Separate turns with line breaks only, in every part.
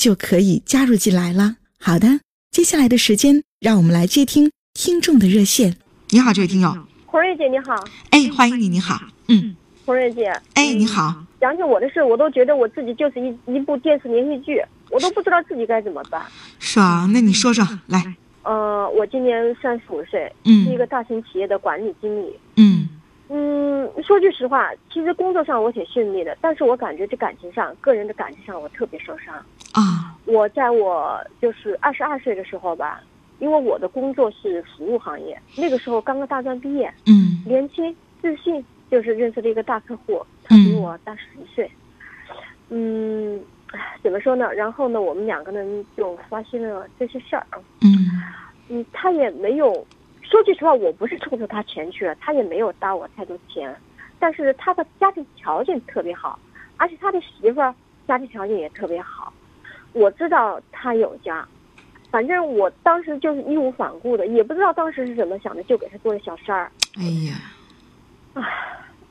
就可以加入进来了。好的，接下来的时间，让我们来接听听众的热线。
你好，这位听友，
红瑞姐你好，
哎，欢迎你，你好，嗯，
红瑞姐，
哎，你好，
讲起我的事，我都觉得我自己就是一一部电视连续剧，我都不知道自己该怎么办。
是啊，那你说说来。
呃，我今年三十五岁，
嗯
是一个大型企业的管理经理。
嗯
嗯，说句实话，其实工作上我挺顺利的，但是我感觉这感情上，个人的感情上，我特别受伤。
啊，
我在我就是二十二岁的时候吧，因为我的工作是服务行业，那个时候刚刚大专毕业，
嗯
年轻自信，就是认识了一个大客户，他比我大十一岁。嗯，唉怎么说呢？然后呢，我们两个人就发生了这些事儿。
嗯
嗯，他也没有，说句实话，我不是冲着他钱去了，他也没有搭我太多钱，但是他的家庭条件特别好，而且他的媳妇儿家庭条件也特别好，我知道他有家，反正我当时就是义无反顾的，也不知道当时是怎么想的，就给他做了小三儿。
哎呀，啊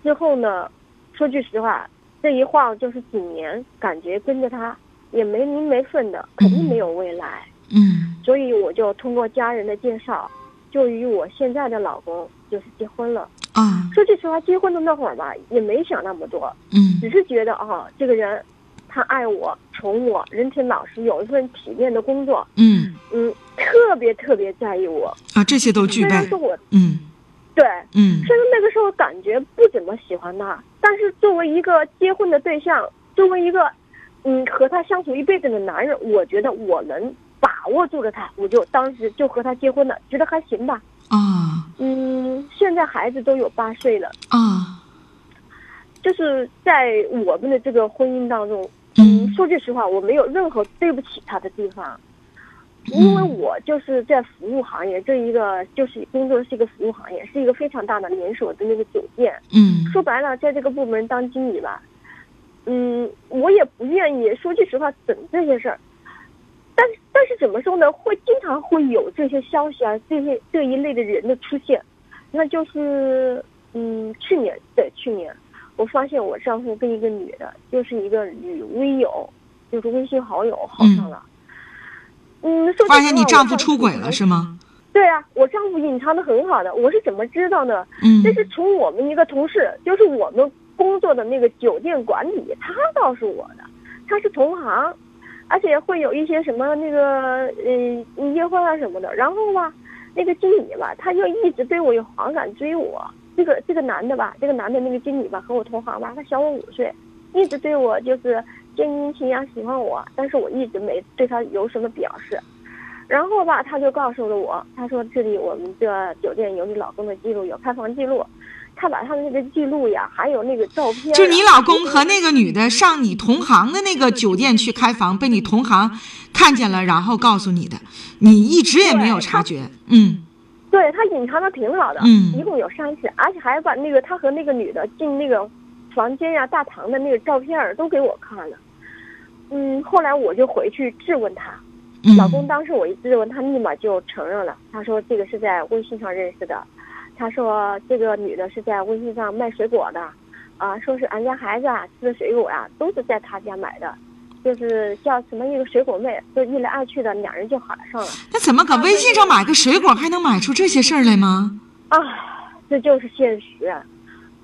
之后呢，说句实话，这一晃就是几年，感觉跟着他也没名没分的，肯定没有未来。
嗯
所以我就通过家人的介绍，就与我现在的老公就是结婚了。
啊，
说句实话，结婚的那会儿吧，也没想那么多，
嗯
只是觉得啊，这个人他爱我、宠我，人挺老实，有一份体面的工作，
嗯。
嗯，特别特别在意我。
啊，这些都具备。
虽然说，我
嗯。
对，
嗯。
虽然那个时候感觉不怎么喜欢他，但是作为一个结婚的对象，作为一个嗯和他相处一辈子的男人，我觉得我能把握住了他，我就当时就和他结婚了，觉得还行吧。
啊。
嗯，现在孩子都有八岁了，
啊，
就是在我们的这个婚姻当中，
嗯
说句实话，我没有任何对不起他的地方，因为我就是在服务行业，这一个就是工作是一个服务行业，是一个非常大的连锁的那个酒店。
嗯。
说白了，在这个部门当经理吧，嗯，我也不愿意说句实话整这些事儿，但但是怎么说呢，会经常会有这些消息啊，这些这一类的人的出现，那就是嗯，去年对去年，我发现我丈夫跟一个女的，就是一个女微友，就是微信好友好上了。嗯，
发现你丈夫出轨了是吗？
对啊，我丈夫隐藏的很好的，我是怎么知道呢？
嗯
这是从我们一个同事，就是我们工作的那个酒店管理，他告诉我的，他是同行，而且会有一些什么那个呃约会啊什么的。然后吧，那个经理吧，他就一直对我有好感，追我。这个这个男的吧，这个男的那个经理吧，和我同行吧，他小我五岁，一直对我就是献殷勤呀，喜欢我，但是我一直没对他有什么表示。然后吧，他就告诉了我，他说这里我们这酒店有你老公的记录，有开房记录。他把他的那个记录呀，还有那个照片啊，
就你老公和那个女的上你同行的那个酒店去开房，被你同行看见了，然后告诉你的，你一直也没有察觉。嗯
对他隐藏的挺好的，
嗯
一共有三次，而且还把那个他和那个女的进那个房间呀、大堂的那个照片儿都给我看了。嗯，后来我就回去质问他，
嗯，
老公当时我一质问他，立马就承认了。他说这个是在微信上认识的，他说这个女的是在微信上卖水果的，啊，说是俺家孩子啊吃的水果呀、都是在他家买的，就是叫什么一个水果妹，就一来二去的，两人就好上了。
那怎么搁微信上买个水果还能买出这些事儿来吗？
啊，这就是现实，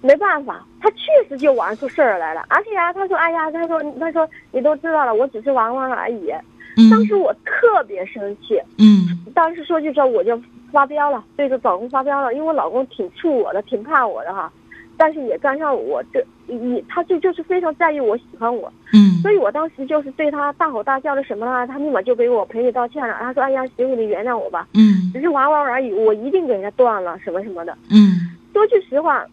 没办法，他确实就玩出事儿来了。而且啊，他说，哎呀，他说，他说你都知道了，我只是玩玩而已。
嗯
当时我特别生气，
嗯
当时说句实话我就发飙了，对着老公发飙了，因为我老公挺怵我的，挺怕我的哈，但是也干上我这，也他就就是非常在意我，喜欢我，
嗯。
所以我当时就是对他大吼大叫的什么了，他立马就给我赔礼道歉了，他说哎呀媳妇你原谅我吧，
嗯。
只是玩玩而已，我一定给他断了什么什么的。
嗯。
说句实话，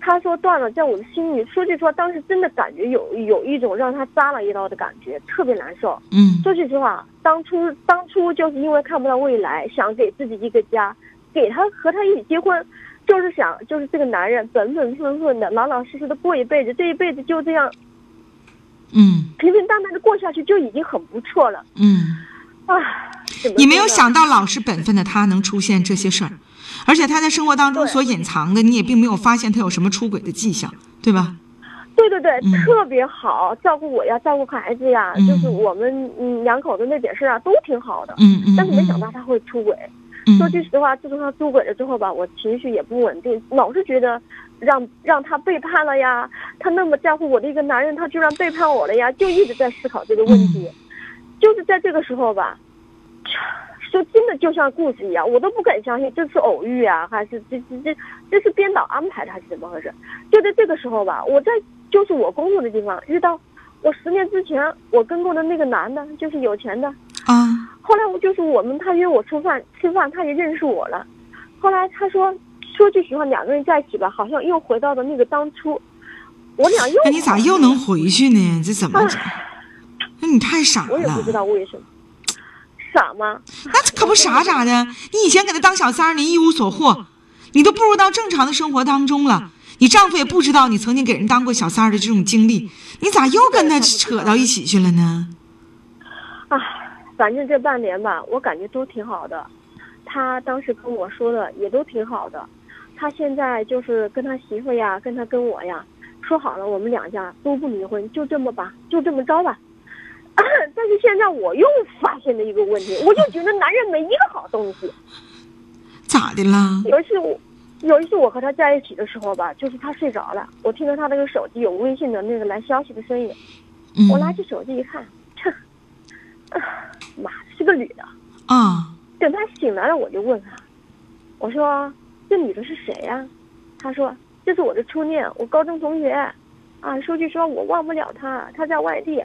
他说断了，在我的心里，说句实话，当时真的感觉有有一种让他扎了一刀的感觉，特别难受。
嗯。
说句实话，当初当初就是因为看不到未来，想给自己一个家，给他和他一起结婚，就是想就是这个男人本本分分的、老老实实的过一辈子，这一辈子就这样
嗯
平平淡淡的过下去，就已经很不错了。
嗯，
啊，
你没有想到老实本分的他能出现这些事儿，而且他在生活当中所隐藏的，你也并没有发现他有什么出轨的迹象，对吧？
对对对，
嗯
特别好，照顾我呀，照顾孩子呀，
嗯
就是我们嗯两口子那点事儿啊，都挺好的。
嗯嗯，
但是没想到他会出轨。
嗯，
说句实话，自从他出轨了之后吧，我情绪也不稳定，老是觉得让让他背叛了呀，他那么在乎我的一个男人，他居然背叛我了呀，就一直在思考这个问题。
嗯
就是在这个时候吧，说真的就像故事一样，我都不敢相信这是偶遇啊，还是这这这这是编导安排的，还是怎么回事？就在这个时候吧，我在就是我工作的地方遇到我十年之前我跟过的那个男的，就是有钱的，
啊，
后来我就是我们，他约我吃饭，吃饭他也认识我了。后来他说，说句实话，两个人在一起吧，好像又回到了那个当初。我俩又
那你咋又能回去呢？这怎么整？那你太傻了
我也不知，道为什么，傻吗？
那可不傻咋的？你以前给他当小三儿，你一无所获，你都步入到正常的生活当中了。你丈夫也不知道你曾经给人当过小三儿的这种经历，你咋又跟他扯到一起去了呢？
唉，反正这半年吧，我感觉都挺好的。他当时跟我说的也都挺好的。他现在就是跟他媳妇呀，跟他跟我呀，说好了，我们两家都不离婚，就这么吧，就这么着吧。但是现在我又发现了一个问题，我就觉得男人没一个好东西。
咋的啦？
有一次我，有一次我和他在一起的时候吧，就是他睡着了，我听到他那个手机有微信的那个来消息的声音，
嗯
我拿起手机一看，妈，是个女的。
啊，
等他醒来了，我就问他，我说这女的是谁呀、他说这是我的初恋，我高中同学。啊，说句实话，我忘不了她，她在外地。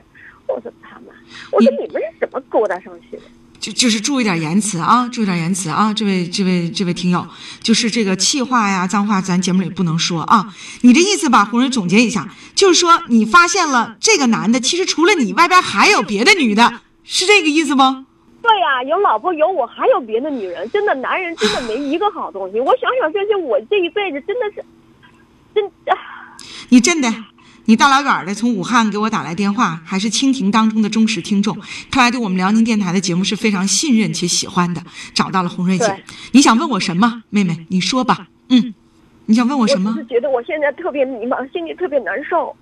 我说他妈，我说你们是怎么勾搭上去的？
就就是注意点言辞啊，注意点言辞啊，这位这位这位听友，就是这个气话呀、脏话，咱节目里不能说啊。你这意思吧，红人总结一下，就是说你发现了这个男的，其实除了你外边还有别的女的，是这个意思吗？
对呀、有老婆有我，还有别的女人。真的，男人真的没一个好东西。我想想，这些我这一辈子真的是，真的，
你真的，你大老远的从武汉给我打来电话，还是蜻蜓当中的忠实听众，看来对我们辽宁电台的节目是非常信任且喜欢的。找到了红瑞姐，你想问我什么？妹妹，你说吧。嗯，你想问我
我
什么
我是？觉得我现在特别迷茫，心里特别难受。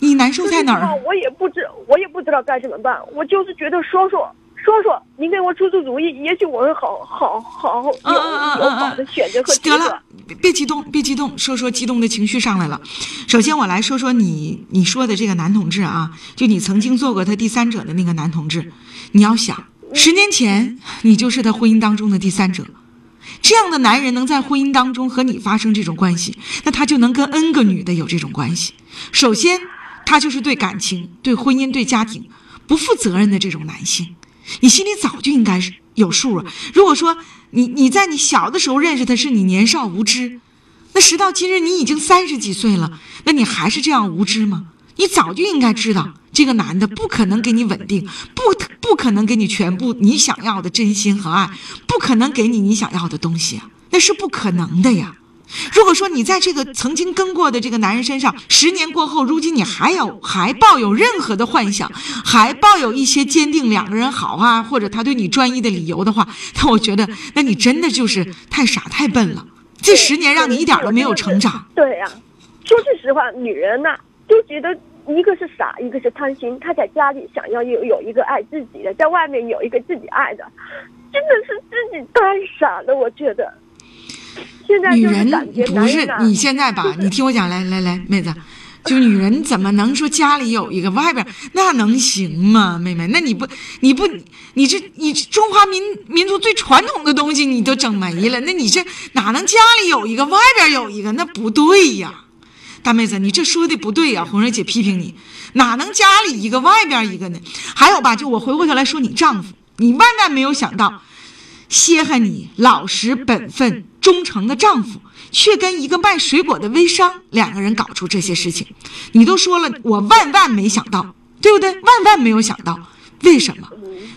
你难受在哪儿？
我也不知，我也不知道该怎么办。我就是觉得说说说说，您给我出出主意，也许我会好好好有有好的选择和
得了。，别别激动，别激动，说说激动的情绪上来了。首先，我来说说你你说的这个男同志啊，就你曾经做过他第三者的那个男同志，你要想，十年前你就是他婚姻当中的第三者。这样的男人能在婚姻当中和你发生这种关系，那他就能跟 N 个女的有这种关系。首先，他就是对感情、对婚姻、对家庭不负责任的这种男性。你心里早就应该是有数啊。如果说你你在你小的时候认识他是你年少无知，那时到今日你已经三十几岁了，那你还是这样无知吗？你早就应该知道，这个男的不可能给你稳定，不不可能给你全部你想要的真心和爱，不可能给你你想要的东西啊，那是不可能的呀。如果说你在这个曾经跟过的这个男人身上，十年过后，如今你还有还抱有任何的幻想，还抱有一些坚定两个人好啊，或者他对你专一的理由的话，那我觉得，那你真的就是太傻太笨了。这十年让你一点都没有成长。
对呀、说句实话，女人呐、就觉得一个是傻，一个是贪心。她在家里想要有有一个爱自己的，在外面有一个自己爱的，真的是自己太傻了。我觉得，现在
女人不是你现在吧？你听我讲，来来来，妹子，就女人怎么能说家里有一个，外边那能行吗？妹妹，那你不你不你这你中华民民族最传统的东西你都整没了，那你这哪能家里有一个，外边有一个？那不对呀，大妹子，你这说的不对呀！红瑞姐批评你，哪能家里一个，外边一个呢？还有吧，就我回过头来说你丈夫，你万万没有想到，稀罕你老实本分、忠诚的丈夫。却跟一个卖水果的微商两个人搞出这些事情，你都说了，我万万没想到，对不对？万万没有想到，为什么？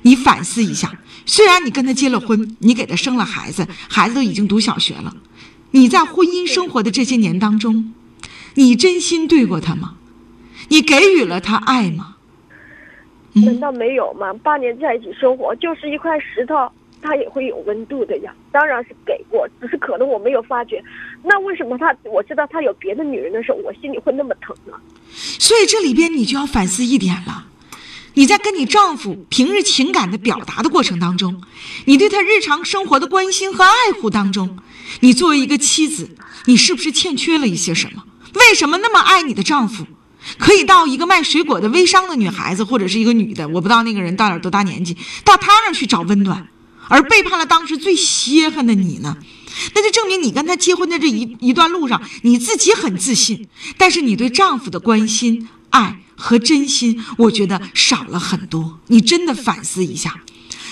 你反思一下。虽然你跟他结了婚，你给他生了孩子，孩子都已经读小学了，你在婚姻生活的这些年当中，你真心对过他吗？你给予了他爱吗？
难道没有吗？八年在一起生活，就是一块石头。他也会有温度的呀，当然是给过，只是可能我没有发觉。那为什么他我知道他有别的女人的时候，我心里会那么疼呢？
所以这里边你就要反思一点了：你在跟你丈夫平日情感的表达的过程当中，你对他日常生活的关心和爱护当中，你作为一个妻子，你是不是欠缺了一些什么？为什么那么爱你的丈夫，可以到一个卖水果的微商的女孩子或者是一个女的，我不知道那个人到底多大年纪，到他那儿去找温暖？而背叛了当时最稀罕的你呢？那就证明你跟他结婚的这一一段路上，你自己很自信，但是你对丈夫的关心、爱和真心，我觉得少了很多。你真的反思一下，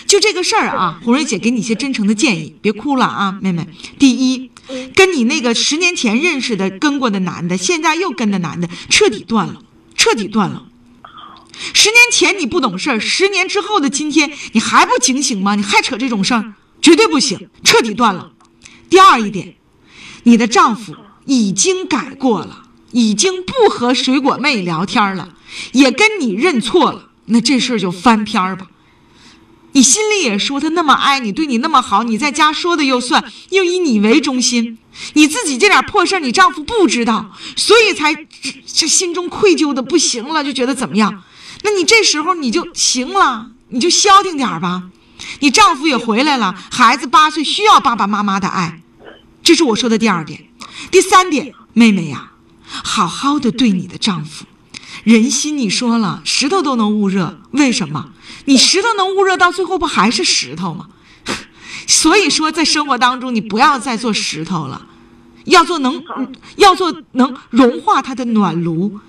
就这个事儿啊，红瑞姐给你一些真诚的建议，别哭了啊，妹妹。第一，跟你那个十年前认识的、跟过的男的，现在又跟的男的，彻底断了，彻底断了。十年前你不懂事儿，十年之后的今天你还不警醒吗？你还扯这种事儿，绝对不行，彻底断了。第二一点，你的丈夫已经改过了，已经不和水果妹聊天了，也跟你认错了，那这事儿就翻篇儿吧。你心里也说他那么爱你，对你那么好，你在家说的又算，又以你为中心，你自己这点破事儿你丈夫不知道，所以才这心中愧疚的不行了，就觉得怎么样？那你这时候你就行了，你就消停点吧。你丈夫也回来了，孩子八岁需要爸爸妈妈的爱，这是我说的第二点。第三点，妹妹呀，好好的对你的丈夫。人心你说了，石头都能捂热，为什么？你石头能捂热，到最后不还是石头吗？所以说，在生活当中，你不要再做石头了，要做能，要做能融化他的暖炉。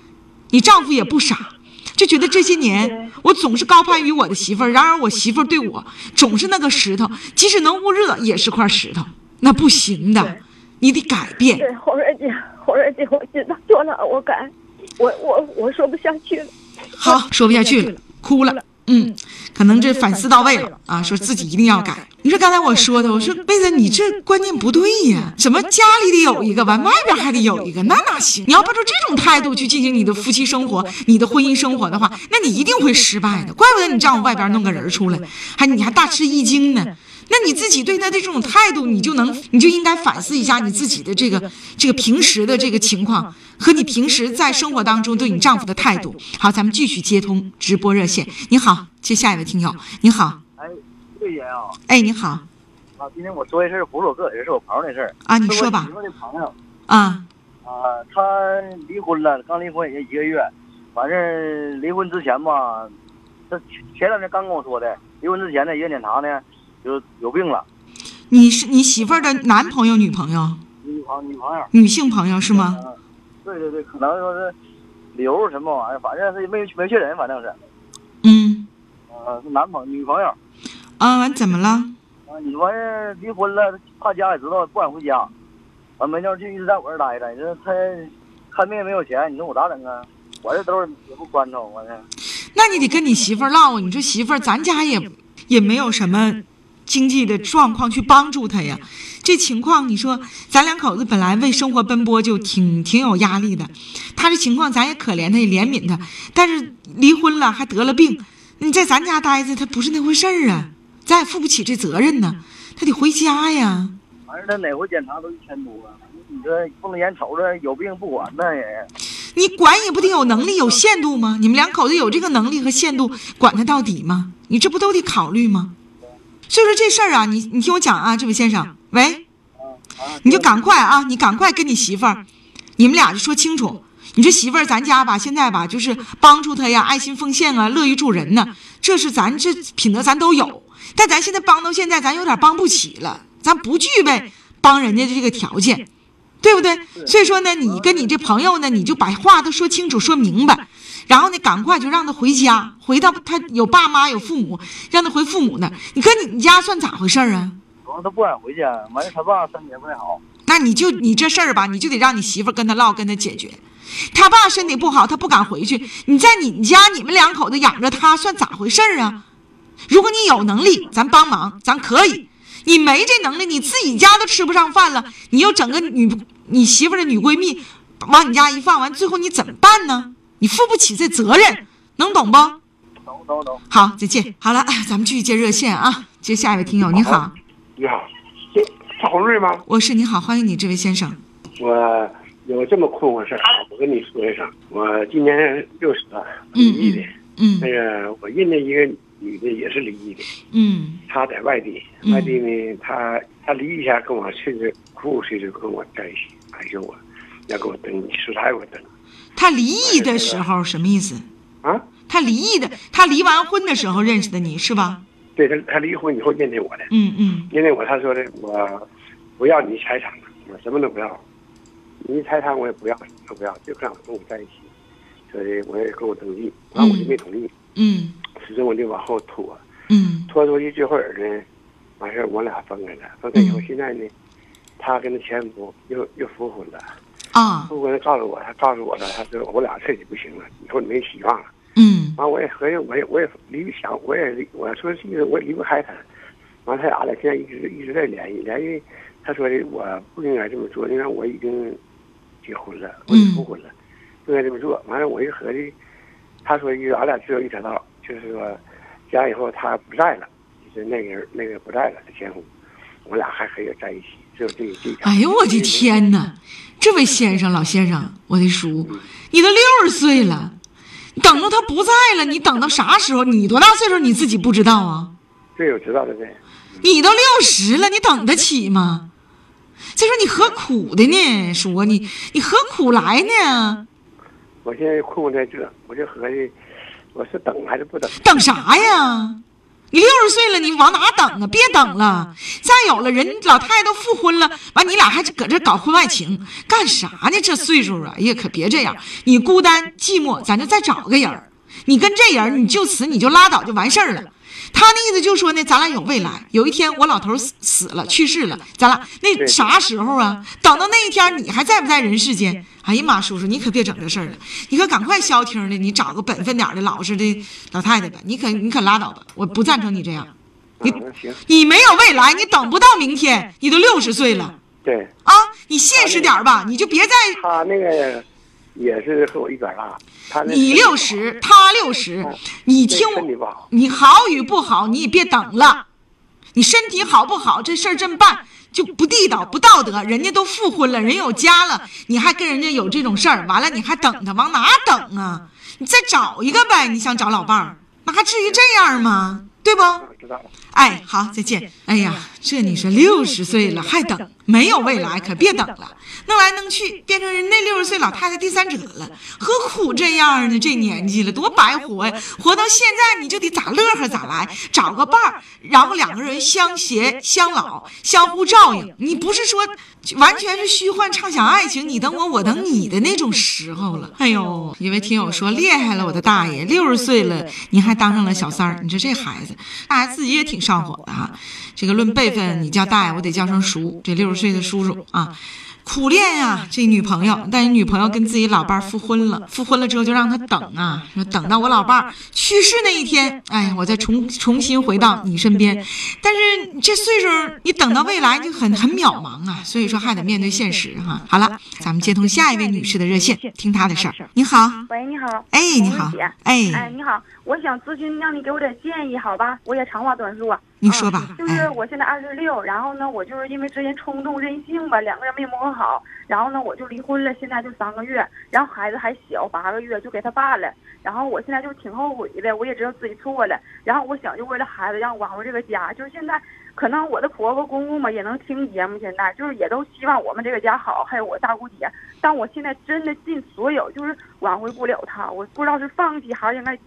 你丈夫也不傻。就觉得这些年我总是高攀于我的媳妇儿，然而我媳妇儿对我总是那个石头，即使能捂热也是块石头，那不行的，你得改变。
对，红瑞姐，红瑞姐，我知道错了，我改，我我我说不下去了。
好，说不下去了，哭了。嗯，可能这反思到位了啊，说自己一定要改。你说刚才我说的，我说妹子，你这观念不对呀，怎么家里得有一个，完外边还得有一个，那哪行？你要抱着这种态度去进行你的夫妻生活、你的婚姻生活的话，那你一定会失败的。怪不得你丈夫外边弄个人出来，还你还大吃一惊呢。那你自己对他的这种态度，你就能，你就应该反思一下你自己的这个这个平时的这个情况和你平时在生活当中对你丈夫的态度。好，咱们继续接通直播热线。你好，接下一位听友。你好。
哎，对呀。
哎，你好。
啊，今天我说的事不是我个人，是我朋友的事儿。
啊，你说吧。
我的朋友。
啊。
啊，他离婚了，刚离婚也就一个月。反正离婚之前吧，他前两天刚跟我说的，离婚之前呢，一个检查呢。就有病了，
你是你媳妇儿的男朋友、女朋友？
女朋女朋友，
女性朋友是吗？
对对对，可能说是瘤什么玩意儿，反正是没没确诊，反正是。
嗯。
呃，是男朋女朋友。
啊，完怎么了？
啊，你完事离婚了，怕家里知道，不敢回家，完没地就一直在我这待着。你说他看病没有钱，你说我咋整啊？我这兜也不宽敞，我这。
那你得跟你媳妇儿唠啊！你说媳妇儿，咱家也也没有什么。经济的状况去帮助他呀，这情况你说咱两口子本来为生活奔波就挺挺有压力的，他这情况咱也可怜他也怜悯他，但是离婚了还得了病，你在咱家待着他不是那回事儿啊，咱也负不起这责任呢，他得回家呀。
反正他哪回检查都一千多，你这不能眼瞅着有病不管那也。
你管也不得有能力有限度吗？你们两口子有这个能力和限度管他到底吗？你这不都得考虑吗？所以说这事儿啊，你你听我讲啊，这位先生，喂，你就赶快啊，你赶快跟你媳妇儿，你们俩就说清楚，你这媳妇儿，咱家吧，现在吧，就是帮助她呀，爱心奉献啊，乐于助人呢，这是咱这品德咱都有。但咱现在帮到现在，咱有点帮不起了，咱不具备帮人家的这个条件，对。不对？所以说呢，你跟你这朋友呢，你就把话都说清楚、说明白，然后呢，赶快就让他回家，回到他有爸妈、有父母，让他回父母那。你搁你家算咋回事啊？
完他不敢回去，完了他爸身体不太好。
那你就你这事儿吧，你就得让你媳妇跟他唠，跟他解决。他爸身体不好，他不敢回去。你在你家，你们两口子养着他，算咋回事儿啊？如果你有能力，咱帮忙，咱可以。你没这能力，你自己家都吃不上饭了，你又整个女你媳妇的女闺蜜往你家一放，完最后你怎么办呢？你负不起这责任，能懂不？
懂懂懂。
好，再见。好了，咱们继续接热线啊，接下一位听友，你好，
你好，是是洪瑞吗？
我是你好，欢迎你，这位先生。
我有这么困惑事儿，我跟你说一声。我今年六十了，离异的。
嗯
那个我认识一个女的，也是离异的，
嗯
她在外地，
嗯
外地呢，她她离异前跟我甚至苦苦岁岁跟我在一起，哀求我，要给我登记，出差给我登
他离异的时候什么意思？
啊。
他离异的，他离完婚的时候认识的你是吧？
对他，他离婚以后认识我的，
嗯嗯
认识我，他说的我不要你财产了，我什么都不要，你财产我也不要，什么都不要，就想跟我在一起，所以我也跟我登记，完我就没同意。
嗯
始终我就往后拖，
嗯
拖出去最后儿呢，完事儿我俩分开了，分开以后
嗯
现在呢，他跟他前夫又又复婚了，
啊。
复婚告诉我，他告诉我了，他说我俩彻底不行了，以后没希望了。
嗯。
完我也合计，我也我也离不想，我也离我说意思我也离不开他，完他俩俩现在一直一直在联系，联系他说的我不应该这么做，因为我已经结婚了，我已经复婚了，不应该这么做。完了我一合计，他说一俺俩只有一条道，就是说，家以后他不在了，就是那个人那个不在了，他前夫，我俩还可以在一起，
哎呦我的天哪！这位先生老先生，我的叔，你都六十岁了，等到他不在了，你等到啥时候？你多大岁数你自己不知道啊？
这有知道的呗。
你都六十了，你等得起吗？再说你何苦的呢？叔，你你何苦来呢？
我现在困惑在这，我就合计，我是等还是不等？
等啥呀？你六十岁了，你往哪等啊？别等了！再有了，人老太太都复婚了，完你俩还搁这搞婚外情，干啥呢？这岁数啊，哎呀，可别这样！你孤单寂寞，咱就再找个人儿。你跟这人，你就此你就拉倒就完事儿了。他那意思就说呢，咱俩有未来。有一天我老头死死了，去世了，咱俩那啥时候啊？等到那一天，你还在不在人世间？哎呀妈，叔叔，你可别整这事儿了，你可赶快消停的，你找个本分点儿的老实的老太太吧。你可你可拉倒吧，我不赞成你这样。你你没有未来，你等不到明天，你都六十岁了
对
啊！你现实点儿吧，你就别再
他那个也是和我一边大，他
你六十，他六十，你听
身体不好，
你好与不好，你也别等了。你身体好不好，这事儿这么办就不地道、不道德。人家都复婚了，人有家了，你还跟人家有这种事儿，完了你还等他，往哪等啊？你再找一个呗，你想找老伴儿，那还至于这样吗？对不？
知道了。
哎，好，再见。哎呀，这你说六十岁了还等，没有未来，可别等了。弄来弄去，变成人那六十岁老太太第三者了，何苦这样呢？这年纪了，多白活呀！活到现在，你就得咋乐呵咋来，找个伴儿，然后两个人相携相老，相互照应。你不是说完全是虚幻畅想爱情，你等我，我等你的那种时候了。哎呦，一位听友说厉害了，我的大爷，六十岁了，您还当上了小三儿，你说这孩子，大孩子自己也挺上火的哈。这个论辈分，你叫大爷，我得叫声叔，这六十岁的叔叔啊。苦练呀、这女朋友，但是女朋友跟自己老伴儿复婚了，复婚了之后就让他等啊，说等到我老伴儿去世那一天，哎，我再重重新回到你身边。但是这岁数，你等到未来就很很渺茫啊，所以说还得面对现实哈、好了，咱们接通下一位女士的热线，听她的事儿。你好，
喂，你好。
哎，你好
哎，
哎，
你好，我想咨询，让你给我点建议，好吧？我也长话短说。
你说吧
嗯就是
哎
我现在二十六，然后呢，我就是因为之前冲动任性吧，两个人没磨合好，然后呢，我就离婚了，现在就三个月，然后孩子还小，八个月就给他爸了，然后我现在就挺后悔的，我也知道自己错了，然后我想就为了孩子让挽回这个家，就是现在可能我的婆婆公公嘛也能听节目，现在就是也都希望我们这个家好，还有我大姑姐。但我现在真的尽所有，就是挽回不了她，我不知道是放弃还是应该，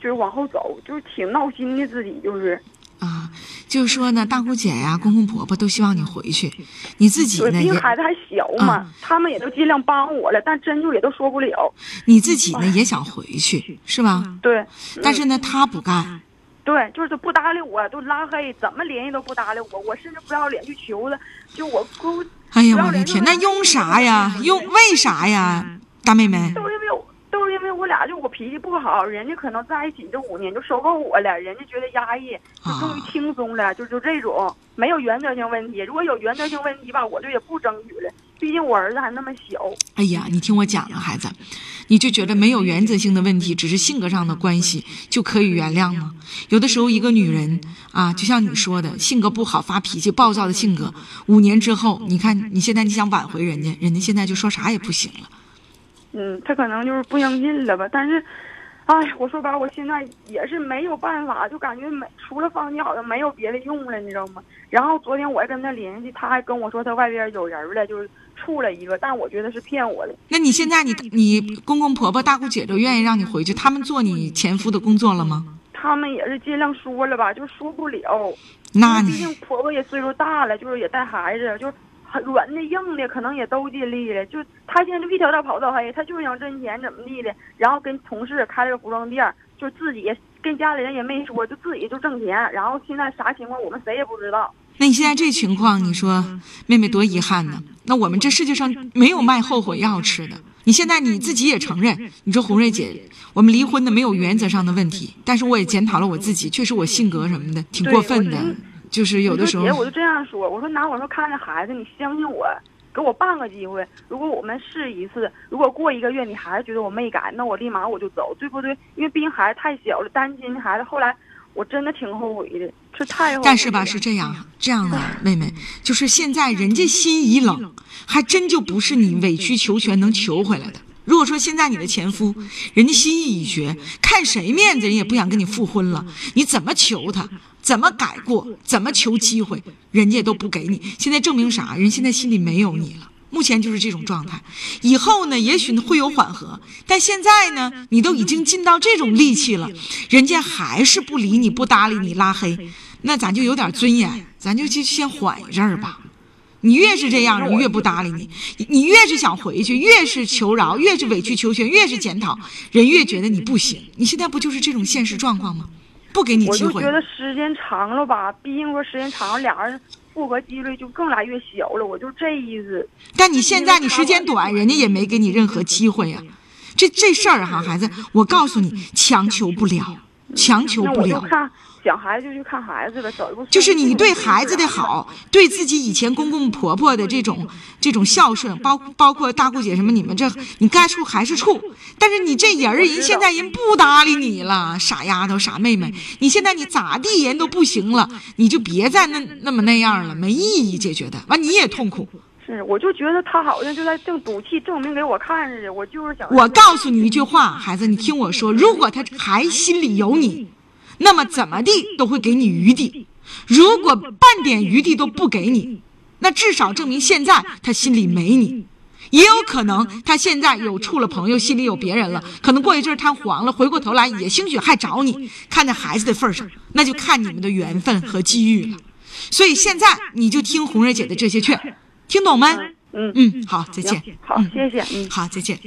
就是往后走，就是挺闹心的，自己就是。
啊，就是说呢，大姑姐呀、公公婆婆都希望你回去，你自己，呢
因为孩子还小嘛，
啊
他们也都尽量帮我了，但真就也都说不了。
你自己呢也想回去，是吧？
对，
但是呢，他不干。
对，就是他不搭理我，都拉黑，怎么联系都不搭理我，我甚至不要脸去求他，就我姑
哎呀，我的天，
就
那用啥呀？用为啥呀，大妹妹？
都因为我都是因为我俩就我脾气不好，人家可能在一起这五年就收购我了，人家觉得压抑，就终于
啊
轻松了，就就这种没有原则性问题。如果有原则性问题吧，我就也不争取了，毕竟我儿子还那么小。
哎呀，你听我讲啊，孩子，你就觉得没有原则性的问题，只是性格上的关系就可以原谅吗？有的时候，一个女人啊，就像你说的，性格不好、发脾气、暴躁的性格，五年之后，你看你现在你想挽回人家，人家现在就说啥也不行了。
嗯，他可能就是不相信了吧，但是。哎，我说白，我现在也是没有办法，就感觉没除了放弃，好像没有别的用了，你知道吗？然后昨天我还跟他联系，他还跟我说他外边有人了，就是处了一个，但我觉得是骗我的。
那你现在你你公公婆婆、大姑姐都愿意让你回去，他们做你前夫的工作了吗？
他们也是尽量说了吧，就说不了。
那你
毕竟婆婆也岁数大了，就是也带孩子，就软的硬的，可能也都尽力了。就他现在就一条道跑到黑，他就是想挣钱怎么地的，然后跟同事开了个服装店，就自己跟家里人也没说，就自己就挣钱。然后现在啥情况我们谁也不知道。
那你现在这情况，你说妹妹多遗憾呢？那我们这世界上没有卖后悔药吃的。你现在你自己也承认，你说红瑞姐，我们离婚的没有原则上的问题，但是我也检讨了我自己，确实我性格什么的挺过分的就是有的时候
姐，我就这样说，我说拿我说看着孩子，你相信我，给我半个机会。如果我们试一次，如果过一个月你还是觉得我没改，那我立马我就走，对不对？因为毕竟孩子太小了，担心孩子。后来我真的挺后悔的，这太后悔了。
但是吧，是这样，这样的妹妹，就是现在人家心已冷，还真就不是你委曲求全能求回来的。如果说现在你的前夫，人家心意已决，看谁面子人也不想跟你复婚了，你怎么求他，怎么改过，怎么求机会，人家都不给你。现在证明啥？人现在心里没有你了。目前就是这种状态，以后呢，也许会有缓和，但现在呢，你都已经尽到这种力气了，人家还是不理你、不搭理你、拉黑，那咱就有点尊严，咱就去先缓一阵儿吧。你越是这样，人越不搭理你；你越是想回去，越是求饶，越是委曲求全，越是检讨，人越觉得你不行。你现在不就是这种现实状况吗？不给你机会
我就觉。得时间长了吧，毕竟说时间长了，俩人复合几率就更来越小了。我就这意思。
但你现在你时间短，人家也没给你任何机会呀、这这事儿哈，孩子，我告诉你，强求不了，强求不了。
想孩子就去看孩子呗，走一步。
就是你对孩子的好，对自己以前公公婆婆的这种这种孝顺，包包括大姑姐什么，你们这你该处还是处，但是你这人儿人现在人不搭理你了，傻丫头傻妹妹，你现在你咋地人都不行了，你就别再那那么那样了，没意义，解决的完你也痛苦。
是，我就觉得他好像就在正赌气，证明给我看似的。我就是想，
我告诉你一句话，孩子，你听我说，如果他还心里有你，那么怎么地都会给你余地；如果半点余地都不给你，那至少证明现在他心里没你。也有可能他现在有处了朋友，心里有别人了，可能过一阵儿他黄了，回过头来也兴许还找你。看在孩子的份儿上，那就看你们的缘分和机遇了。所以现在你就听红瑞姐的这些劝，听懂没？
嗯
嗯，好，再见。
好，谢谢，嗯。
好，再见。